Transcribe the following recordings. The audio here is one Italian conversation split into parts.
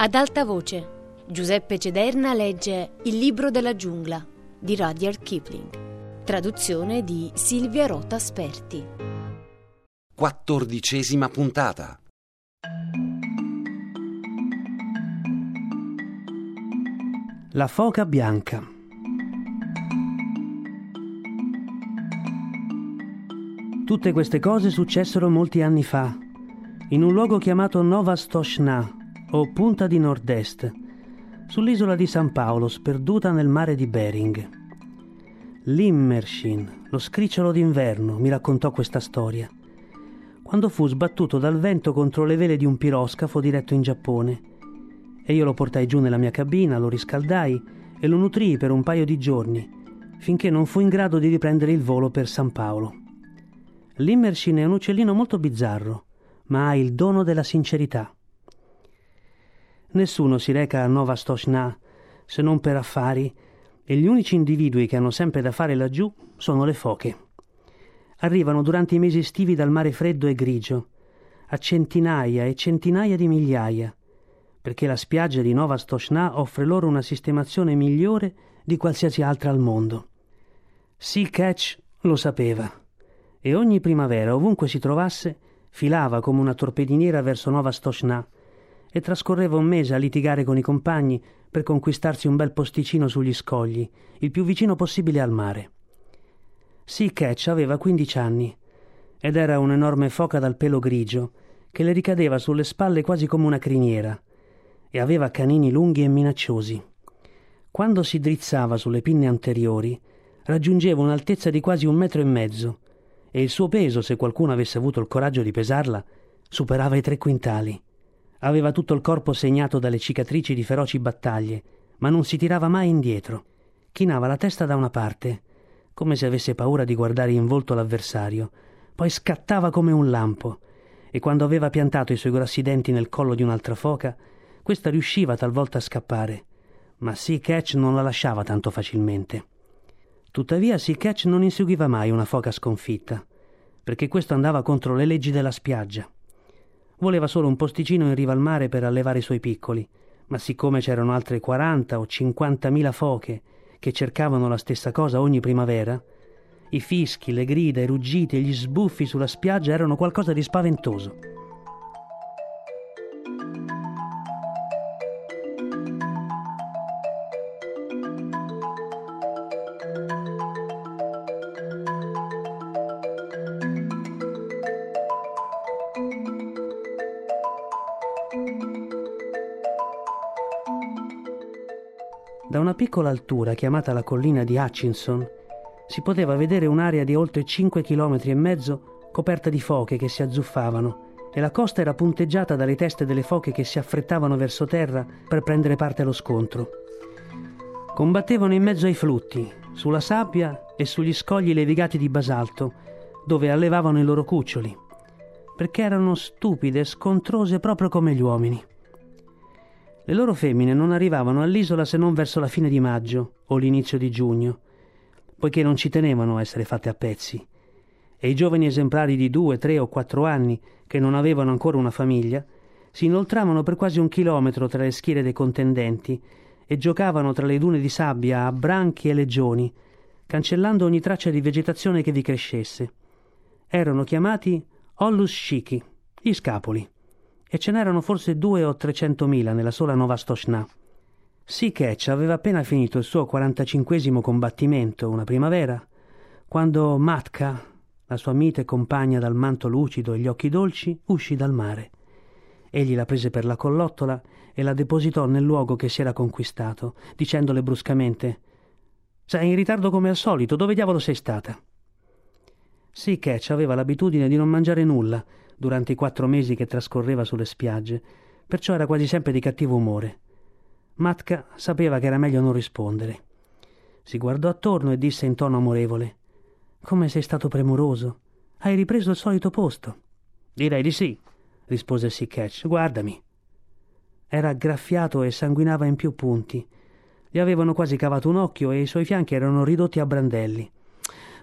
Ad alta voce, Giuseppe Cederna legge Il libro della giungla di Rudyard Kipling. Traduzione di Silvia Rota Sperti. Quattordicesima puntata. La foca bianca. Tutte queste cose successero molti anni fa, in un luogo chiamato Nova Stoshna, o Punta di Nord-Est, sull'isola di San Paolo, sperduta nel mare di Bering. Limmershin, lo scricciolo d'inverno, mi raccontò questa storia, quando fu sbattuto dal vento contro le vele di un piroscafo diretto in Giappone. E io lo portai giù nella mia cabina, lo riscaldai e lo nutrii per un paio di giorni, finché non fu in grado di riprendere il volo per San Paolo. Limmershin è un uccellino molto bizzarro, ma ha il dono della sincerità. Nessuno si reca a Nova Stoshna se non per affari e gli unici individui che hanno sempre da fare laggiù sono le foche. Arrivano durante i mesi estivi dal mare freddo e grigio, a centinaia e centinaia di migliaia, perché la spiaggia di Nova Stoshna offre loro una sistemazione migliore di qualsiasi altra al mondo. Sea Catch lo sapeva e ogni primavera, ovunque si trovasse, filava come una torpediniera verso Nova Stoshna e trascorreva un mese a litigare con i compagni per conquistarsi un bel posticino sugli scogli, il più vicino possibile al mare. Sea Catch aveva 15 anni ed era un'enorme foca dal pelo grigio che le ricadeva sulle spalle quasi come una criniera e aveva canini lunghi e minacciosi. Quando si drizzava sulle pinne anteriori raggiungeva un'altezza di quasi un metro e mezzo e il suo peso, se qualcuno avesse avuto il coraggio di pesarla, superava i tre quintali. Aveva tutto il corpo segnato dalle cicatrici di feroci battaglie, ma non si tirava mai indietro. Chinava la testa da una parte, come se avesse paura di guardare in volto l'avversario, poi scattava come un lampo, e quando aveva piantato i suoi grossi denti nel collo di un'altra foca, questa riusciva talvolta a scappare, ma Sea Catch non la lasciava tanto facilmente. Tuttavia Sea Catch non inseguiva mai una foca sconfitta, perché questo andava contro le leggi della spiaggia. Voleva solo un posticino in riva al mare per allevare i suoi piccoli, ma siccome c'erano altre 40 o 50 mila foche che cercavano la stessa cosa ogni primavera, i fischi, le grida, i ruggiti e gli sbuffi sulla spiaggia erano qualcosa di spaventoso. Da una piccola altura chiamata la collina di Hutchinson si poteva vedere un'area di oltre 5 km e mezzo coperta di foche che si azzuffavano e la costa era punteggiata dalle teste delle foche che si affrettavano verso terra per prendere parte allo scontro. Combattevano in mezzo ai flutti, sulla sabbia e sugli scogli levigati di basalto, dove allevavano i loro cuccioli, perché erano stupide e scontrose proprio come gli uomini. Le loro femmine non arrivavano all'isola se non verso la fine di maggio o l'inizio di giugno, poiché non ci tenevano a essere fatte a pezzi, e i giovani esemplari di due, tre o quattro anni, che non avevano ancora una famiglia, si inoltravano per quasi un chilometro tra le schiere dei contendenti e giocavano tra le dune di sabbia a branchi e legioni, cancellando ogni traccia di vegetazione che vi crescesse. Erano chiamati Ollus Shiki, gli scapoli e ce n'erano forse due o trecentomila nella sola Nova Stoshna. Sea Catch aveva appena finito il suo 45 combattimento una primavera, quando Matka, la sua mite compagna dal manto lucido e gli occhi dolci, uscì dal mare. Egli la prese per la collottola e la depositò nel luogo che si era conquistato, dicendole bruscamente Sei in ritardo come al solito, dove diavolo sei stata? Sea aveva l'abitudine di non mangiare nulla, durante i quattro mesi che trascorreva sulle spiagge, perciò era quasi sempre di cattivo umore. Matka sapeva che era meglio non rispondere. Si guardò attorno e disse in tono amorevole: Come sei stato premuroso? Hai ripreso il solito posto? Direi di sì, rispose Sea Catch. Guardami. Era aggraffiato e sanguinava in più punti. Gli avevano quasi cavato un occhio e i suoi fianchi erano ridotti a brandelli.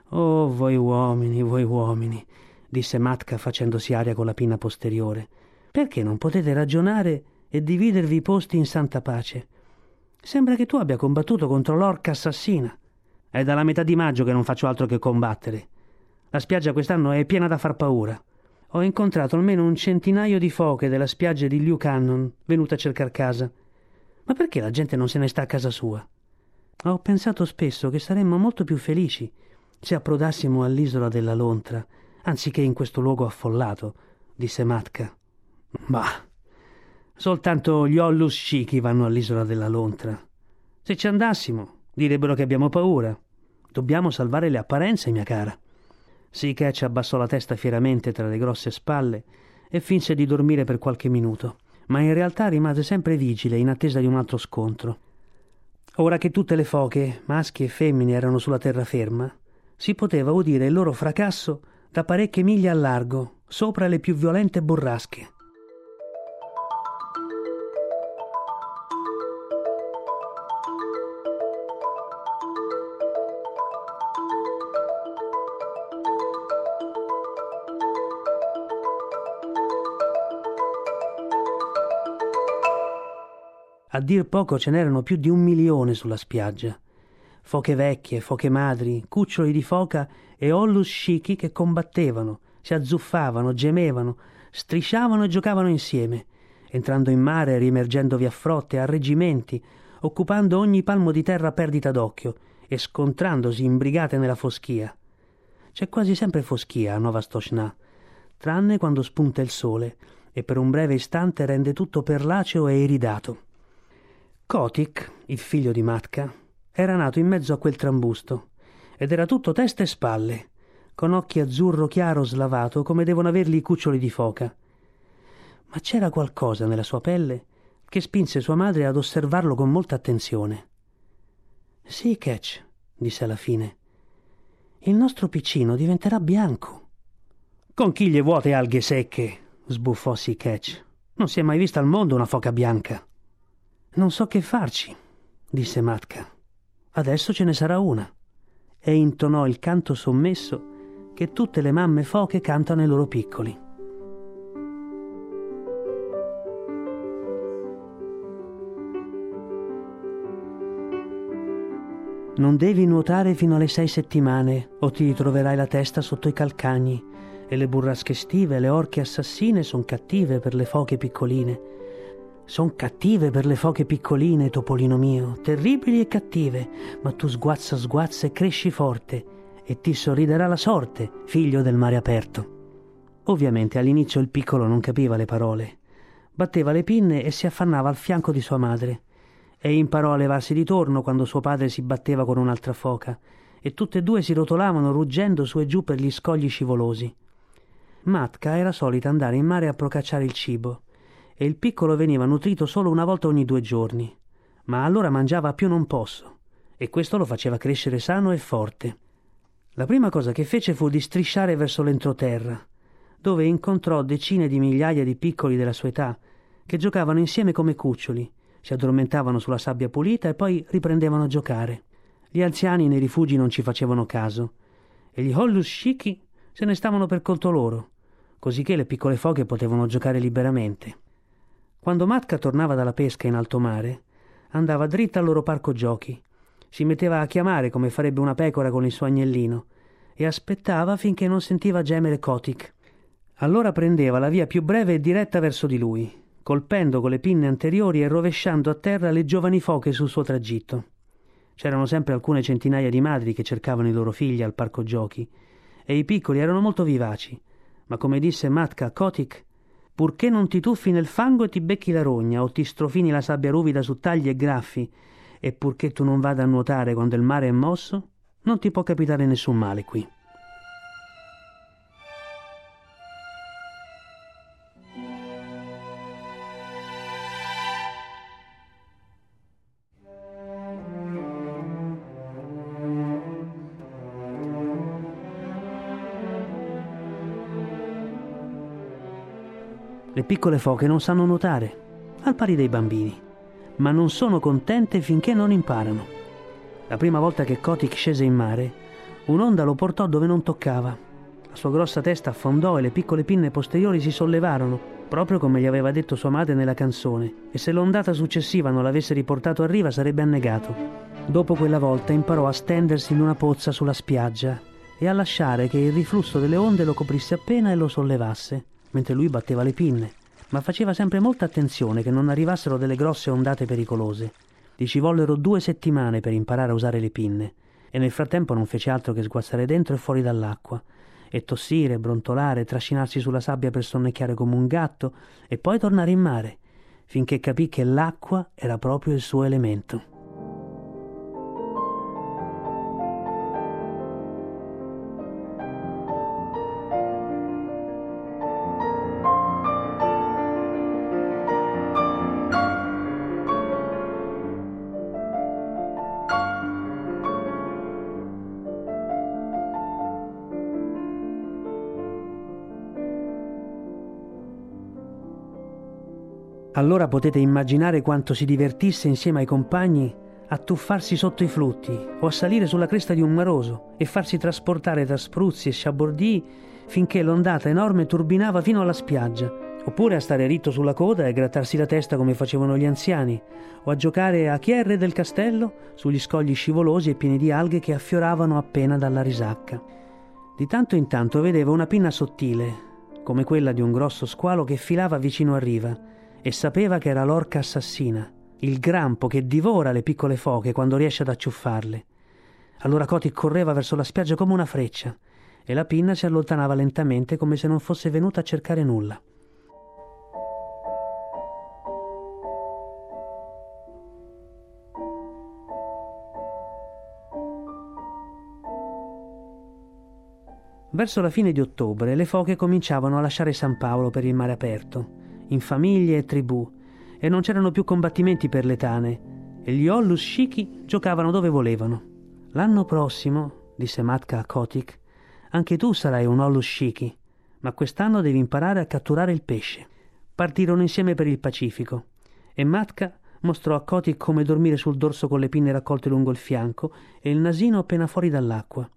Oh, voi uomini, voi uomini, disse Matka facendosi aria con la pinna posteriore. Perché non potete ragionare e dividervi i posti in santa pace. Sembra che tu abbia combattuto contro l'orca assassina. È dalla metà di maggio che non faccio altro che combattere. La spiaggia quest'anno è piena da far paura. Ho incontrato almeno un centinaio di foche della spiaggia di Liu Cannon venute a cercare casa. Ma perché la gente non se ne sta a casa sua? Ho pensato spesso che saremmo molto più felici se approdassimo all'isola della Lontra, anziché in questo luogo affollato, disse Matka. Bah, soltanto gli Ollus Shiki vanno all'isola della Lontra. Se ci andassimo, direbbero che abbiamo paura. Dobbiamo salvare le apparenze, mia cara. Seacatch abbassò la testa fieramente tra le grosse spalle e finse di dormire per qualche minuto, ma in realtà rimase sempre vigile in attesa di un altro scontro. Ora che tutte le foche, maschi e femmine, erano sulla terraferma, si poteva udire il loro fracasso da parecchie miglia a largo, sopra le più violente burrasche. A dir poco ce n'erano più di un milione sulla spiaggia foche vecchie, foche madri, cuccioli di foca e ollus scicchi che combattevano, si azzuffavano, gemevano, strisciavano e giocavano insieme, entrando in mare e riemergendovi a frotte, a reggimenti, occupando ogni palmo di terra a perdita d'occhio e scontrandosi in brigate nella foschia. C'è quasi sempre foschia a Nova Stoshna, tranne quando spunta il sole e per un breve istante rende tutto perlaceo e iridato. Kotik, il figlio di Matka, era nato in mezzo a quel trambusto ed era tutto testa e spalle, con occhi azzurro chiaro slavato come devono averli i cuccioli di foca. Ma c'era qualcosa nella sua pelle che spinse sua madre ad osservarlo con molta attenzione. Sì, Catch, disse alla fine. Il nostro piccino diventerà bianco. Conchiglie vuote e alghe secche, sbuffò Sì Catch. Non si è mai vista al mondo una foca bianca. Non so che farci, disse Matka. Adesso ce ne sarà una. E intonò il canto sommesso che tutte le mamme foche cantano ai loro piccoli. Non devi nuotare fino alle sei settimane o ti ritroverai la testa sotto i calcagni e le burrasche estive, le orche assassine son cattive per le foche piccoline Son cattive per le foche piccoline, topolino mio, terribili e cattive, ma tu sguazza sguazza e cresci forte, e ti sorriderà la sorte, figlio del mare aperto. Ovviamente all'inizio il piccolo non capiva le parole. Batteva le pinne e si affannava al fianco di sua madre. E imparò a levarsi di torno quando suo padre si batteva con un'altra foca, e tutte e due si rotolavano ruggendo su e giù per gli scogli scivolosi. Matka era solita andare in mare a procacciare il cibo e il piccolo veniva nutrito solo una volta ogni due giorni, ma allora mangiava a più non posso, e questo lo faceva crescere sano e forte. La prima cosa che fece fu di strisciare verso l'entroterra, dove incontrò decine di migliaia di piccoli della sua età, che giocavano insieme come cuccioli, si addormentavano sulla sabbia pulita e poi riprendevano a giocare. Gli anziani nei rifugi non ci facevano caso, e gli Hollus Shiki se ne stavano per conto loro, cosicché le piccole foghe potevano giocare liberamente. Quando Matka tornava dalla pesca in alto mare, andava dritta al loro parco giochi, si metteva a chiamare come farebbe una pecora con il suo agnellino e aspettava finché non sentiva gemere Kotik. Allora prendeva la via più breve e diretta verso di lui, colpendo con le pinne anteriori e rovesciando a terra le giovani foche sul suo tragitto. C'erano sempre alcune centinaia di madri che cercavano i loro figli al parco giochi, e i piccoli erano molto vivaci, ma come disse Matka a Kotik, purché non ti tuffi nel fango e ti becchi la rogna o ti strofini la sabbia ruvida su tagli e graffi, e purché tu non vada a nuotare quando il mare è mosso, non ti può capitare nessun male qui. Le piccole foche non sanno nuotare, al pari dei bambini, ma non sono contente finché non imparano. La prima volta che Kotik scese in mare, un'onda lo portò dove non toccava. La sua grossa testa affondò e le piccole pinne posteriori si sollevarono proprio come gli aveva detto sua madre nella canzone, e se l'ondata successiva non l'avesse riportato a riva sarebbe annegato. Dopo quella volta imparò a stendersi in una pozza sulla spiaggia e a lasciare che il riflusso delle onde lo coprisse appena e lo sollevasse, mentre lui batteva le pinne, ma faceva sempre molta attenzione che non arrivassero delle grosse ondate pericolose. Gli ci vollero due settimane per imparare a usare le pinne, e nel frattempo non fece altro che sguazzare dentro e fuori dall'acqua, e tossire, brontolare, trascinarsi sulla sabbia per sonnecchiare come un gatto, e poi tornare in mare, finché capì che l'acqua era proprio il suo elemento. Allora potete immaginare quanto si divertisse insieme ai compagni a tuffarsi sotto i flutti o a salire sulla cresta di un maroso e farsi trasportare da spruzzi e sciabordii finché l'ondata enorme turbinava fino alla spiaggia, oppure a stare ritto sulla coda e grattarsi la testa come facevano gli anziani, o a giocare a chi è re del castello sugli scogli scivolosi e pieni di alghe che affioravano appena dalla risacca. Di tanto in tanto vedeva una pinna sottile, come quella di un grosso squalo che filava vicino a riva, e sapeva che era l'orca assassina, il grampo che divora le piccole foche quando riesce ad acciuffarle. Allora Coti correva verso la spiaggia come una freccia e la pinna si allontanava lentamente come se non fosse venuta a cercare nulla. Verso la fine di ottobre le foche cominciavano a lasciare San Paolo per il mare aperto in famiglie e tribù, e non c'erano più combattimenti per le tane, e gli Ollus Shiki giocavano dove volevano. L'anno prossimo, disse Matka a Kotik, anche tu sarai un Ollus Shiki, ma quest'anno devi imparare a catturare il pesce. Partirono insieme per il Pacifico, e Matka mostrò a Kotik come dormire sul dorso con le pinne raccolte lungo il fianco e il nasino appena fuori dall'acqua.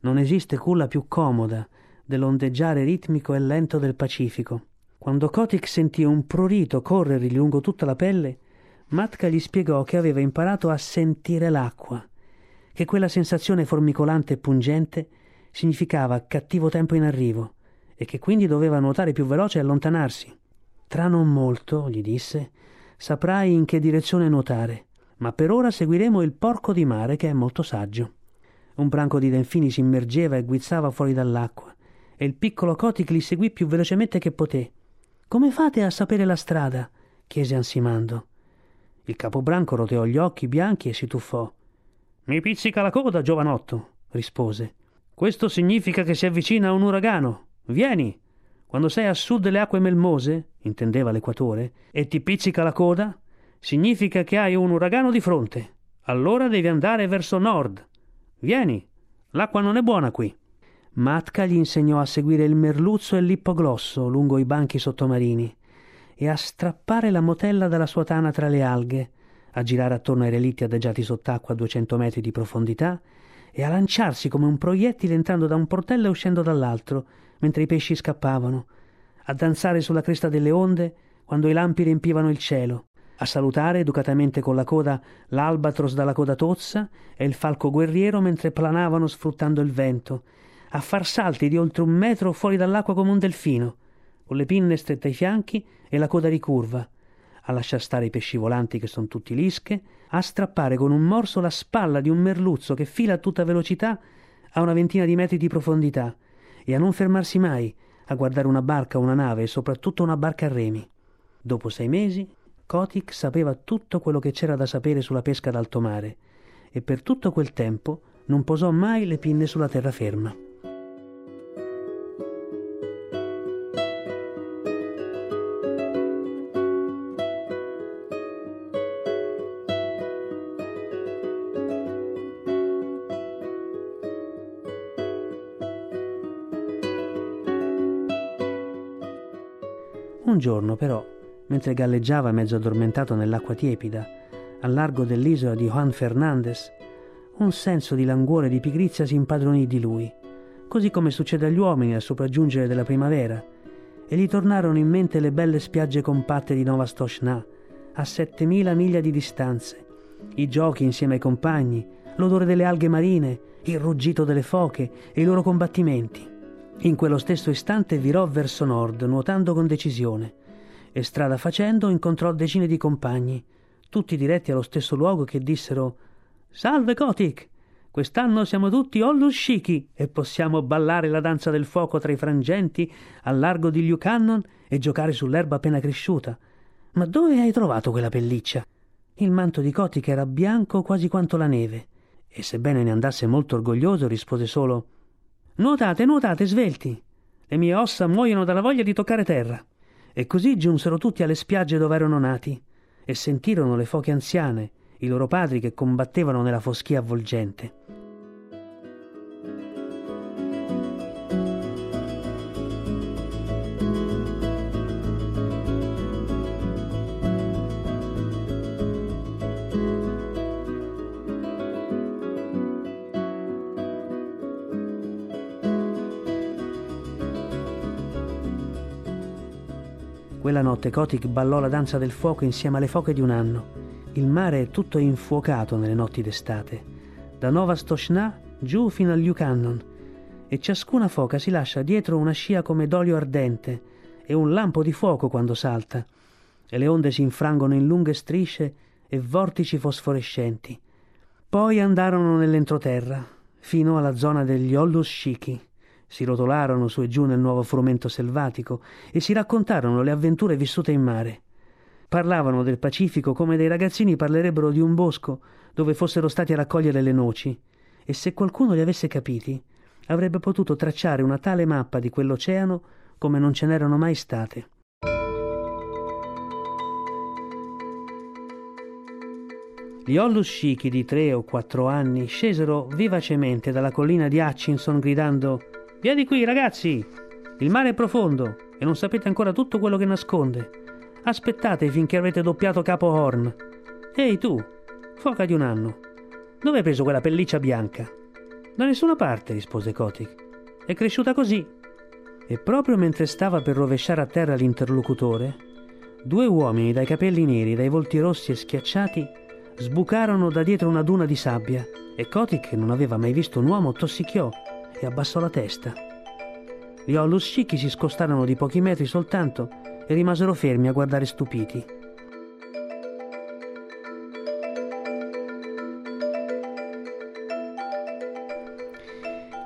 Non esiste culla più comoda dell'ondeggiare ritmico e lento del Pacifico. Quando Kotick sentì un prurito corrergli lungo tutta la pelle, Matka gli spiegò che aveva imparato a sentire l'acqua, che quella sensazione formicolante e pungente significava cattivo tempo in arrivo e che quindi doveva nuotare più veloce e allontanarsi. Tra non molto, gli disse, saprai in che direzione nuotare, ma per ora seguiremo il porco di mare che è molto saggio. Un branco di delfini si immergeva e guizzava fuori dall'acqua, e il piccolo Kotick li seguì più velocemente che poté. Come fate a sapere la strada? chiese ansimando. Il capobranco roteò gli occhi bianchi e si tuffò. Mi pizzica la coda, giovanotto, rispose. Questo significa che si avvicina un uragano. Vieni. Quando sei a sud delle acque melmose, intendeva l'equatore, e ti pizzica la coda, significa che hai un uragano di fronte. Allora devi andare verso nord. Vieni. L'acqua non è buona qui. Matka gli insegnò a seguire il merluzzo e l'ippoglosso lungo i banchi sottomarini e a strappare la motella dalla sua tana tra le alghe, a girare attorno ai relitti adagiati sott'acqua a 200 metri di profondità e a lanciarsi come un proiettile entrando da un portello e uscendo dall'altro, mentre i pesci scappavano, a danzare sulla cresta delle onde quando i lampi riempivano il cielo, a salutare educatamente con la coda l'albatros dalla coda tozza e il falco guerriero mentre planavano sfruttando il vento, a far salti di oltre un metro fuori dall'acqua come un delfino, con le pinne strette ai fianchi e la coda ricurva, a lasciar stare i pesci volanti che sono tutti lische, a strappare con un morso la spalla di un merluzzo che fila a tutta velocità a una ventina di metri di profondità e a non fermarsi mai a guardare una barca o una nave e soprattutto una barca a remi. Dopo sei mesi, Kotick sapeva tutto quello che c'era da sapere sulla pesca d'alto mare e per tutto quel tempo non posò mai le pinne sulla terraferma. Un giorno, però, mentre galleggiava mezzo addormentato nell'acqua tiepida, al largo dell'isola di Juan Fernandez, un senso di languore e di pigrizia si impadronì di lui, così come succede agli uomini al sopraggiungere della primavera, e gli tornarono in mente le belle spiagge compatte di Nova Stoshna, a 7000 miglia di distanze, i giochi insieme ai compagni, l'odore delle alghe marine, il ruggito delle foche e i loro combattimenti. In quello stesso istante virò verso nord, nuotando con decisione, e strada facendo incontrò decine di compagni, tutti diretti allo stesso luogo che dissero Salve Kotik! Quest'anno siamo tutti Ollushiki e possiamo ballare la danza del fuoco tra i frangenti al largo di Lucannon e giocare sull'erba appena cresciuta. Ma dove hai trovato quella pelliccia? Il manto di Kotik era bianco quasi quanto la neve, e sebbene ne andasse molto orgoglioso rispose solo Nuotate, nuotate, svelti. Le mie ossa muoiono dalla voglia di toccare terra. E così giunsero tutti alle spiagge dove erano nati e sentirono le foche anziane, i loro padri che combattevano nella foschia avvolgente. Quella notte Kotick ballò la danza del fuoco insieme alle foche di un anno. Il mare è tutto infuocato nelle notti d'estate, da Nova Stoshna giù fino al Lucannon, e ciascuna foca si lascia dietro una scia come d'olio ardente e un lampo di fuoco quando salta, e le onde si infrangono in lunghe strisce e vortici fosforescenti. Poi andarono nell'entroterra, fino alla zona degli Ollus Shiki, si rotolarono su e giù nel nuovo frumento selvatico e si raccontarono le avventure vissute in mare. Parlavano del Pacifico come dei ragazzini parlerebbero di un bosco dove fossero stati a raccogliere le noci, e se qualcuno li avesse capiti, avrebbe potuto tracciare una tale mappa di quell'oceano come non ce n'erano mai state. Gli Ollushiki di tre o quattro anni scesero vivacemente dalla collina di Hutchinson gridando Vieni qui, ragazzi! Il mare è profondo e non sapete ancora tutto quello che nasconde. Aspettate finché avrete doppiato Capo Horn. Ehi tu, foca di un anno, dove hai preso quella pelliccia bianca? Da nessuna parte, rispose Kotick. È cresciuta così. E proprio mentre stava per rovesciare a terra l'interlocutore, due uomini dai capelli neri, dai volti rossi e schiacciati, sbucarono da dietro una duna di sabbia e Kotick, che non aveva mai visto un uomo, tossicchiò e abbassò la testa. Gli Ollus Scicchi si scostarono di pochi metri soltanto e rimasero fermi a guardare stupiti.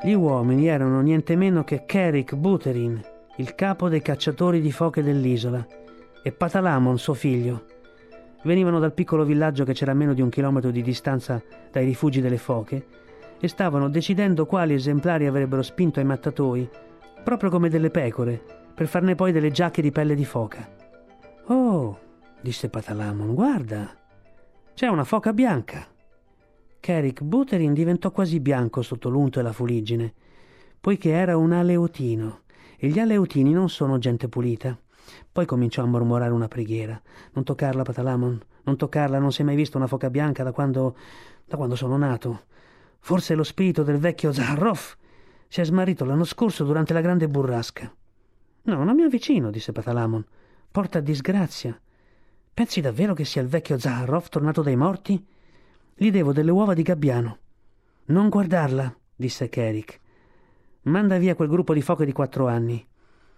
Gli uomini erano niente meno che Kerik Buterin, il capo dei cacciatori di foche dell'isola, e Patalamon, suo figlio. Venivano dal piccolo villaggio che c'era a meno di un chilometro di distanza dai rifugi delle foche e stavano decidendo quali esemplari avrebbero spinto ai mattatoi, proprio come delle pecore, per farne poi delle giacche di pelle di foca. Oh, disse Patalamon, guarda, c'è una foca bianca. Kerik Buterin diventò quasi bianco sotto l'unto e la fuliggine, poiché era un aleutino, e gli aleutini non sono gente pulita. Poi cominciò a mormorare una preghiera. Non toccarla, Patalamon, non toccarla, non si è mai vista una foca bianca da quando. da quando sono nato. Forse lo spirito del vecchio Zaharov si è smarrito l'anno scorso durante la grande burrasca. No, non mi avvicino, disse Patalamon. Porta disgrazia. Pensi davvero che sia il vecchio Zaharov tornato dai morti? Gli devo delle uova di gabbiano. Non guardarla, disse Kerik. Manda via quel gruppo di foche di quattro anni.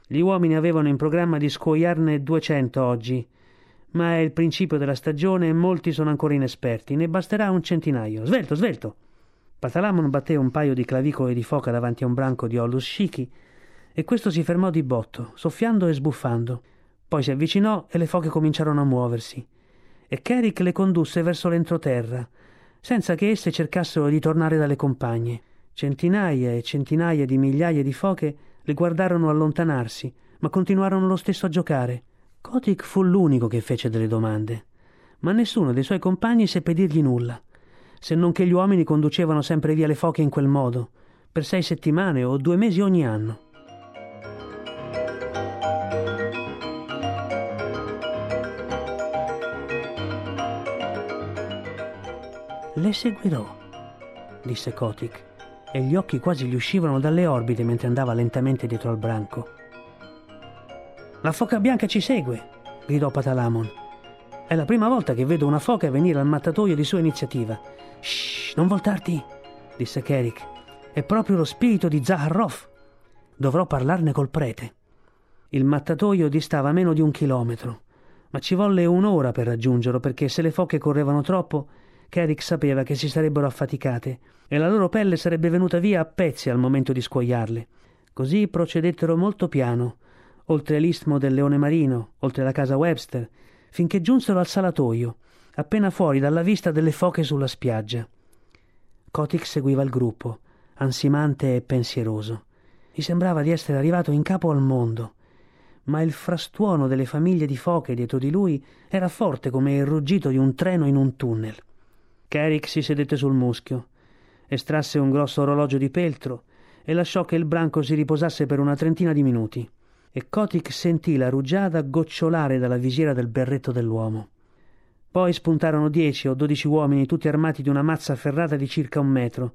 Gli uomini avevano in programma di scuoiarne duecento oggi, ma è il principio della stagione e molti sono ancora inesperti. Ne basterà un centinaio. Svelto, svelto! Patalamon batté un paio di clavicole di foca davanti a un branco di Ollus Shiki e questo si fermò di botto, soffiando e sbuffando. Poi si avvicinò e le foche cominciarono a muoversi. E Kerik le condusse verso l'entroterra, senza che esse cercassero di tornare dalle compagne. Centinaia e centinaia di migliaia di foche le guardarono allontanarsi, ma continuarono lo stesso a giocare. Kotik fu l'unico che fece delle domande, ma nessuno dei suoi compagni seppe dirgli nulla se non che gli uomini conducevano sempre via le foche in quel modo, per sei settimane o due mesi ogni anno. Le seguirò, disse Kotik, e gli occhi quasi gli uscivano dalle orbite mentre andava lentamente dietro al branco. La foca bianca ci segue, gridò Patalamon. È la prima volta che vedo una foca venire al mattatoio di sua iniziativa. Shh, non voltarti, disse Kerik. È proprio lo spirito di Zaharov. Dovrò parlarne col prete. Il mattatoio distava meno di un chilometro, ma ci volle un'ora per raggiungerlo perché se le foche correvano troppo, Kerik sapeva che si sarebbero affaticate e la loro pelle sarebbe venuta via a pezzi al momento di scuoiarle. Così procedettero molto piano, oltre l'istmo del leone marino, oltre la casa Webster, finché giunsero al salatoio, appena fuori dalla vista delle foche sulla spiaggia. Kotick seguiva il gruppo, ansimante e pensieroso. Gli sembrava di essere arrivato in capo al mondo, ma il frastuono delle famiglie di foche dietro di lui era forte come il ruggito di un treno in un tunnel. Carrick si sedette sul muschio, estrasse un grosso orologio di peltro e lasciò che il branco si riposasse per una trentina di minuti e Kotick sentì la rugiada gocciolare dalla visiera del berretto dell'uomo. Poi spuntarono dieci o dodici uomini, tutti armati di una mazza ferrata di circa un metro,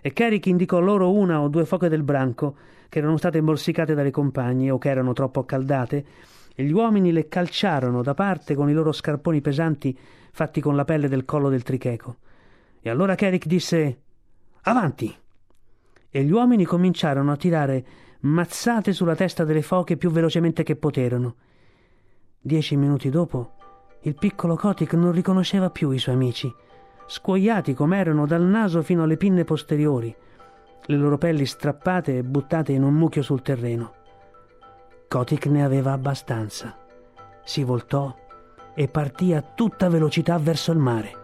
e Carrick indicò loro una o due foche del branco che erano state morsicate dalle compagne o che erano troppo accaldate, e gli uomini le calciarono da parte con i loro scarponi pesanti fatti con la pelle del collo del tricheco. E allora Carrick disse Avanti! E gli uomini cominciarono a tirare mazzate sulla testa delle foche più velocemente che poterono. Dieci minuti dopo, il piccolo Kotick non riconosceva più i suoi amici, scuoiati com'erano dal naso fino alle pinne posteriori, le loro pelli strappate e buttate in un mucchio sul terreno. Kotick ne aveva abbastanza. Si voltò e partì a tutta velocità verso il mare.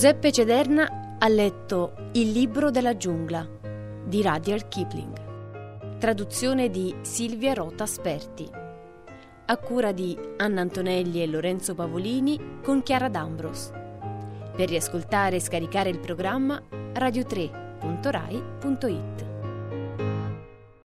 Giuseppe Cederna ha letto Il libro della giungla di Rudyard Kipling, traduzione di Silvia Rota Sperti, a cura di Anna Antonelli e Lorenzo Pavolini con Chiara D'Ambros. Per riascoltare e scaricare il programma radio3.rai.it.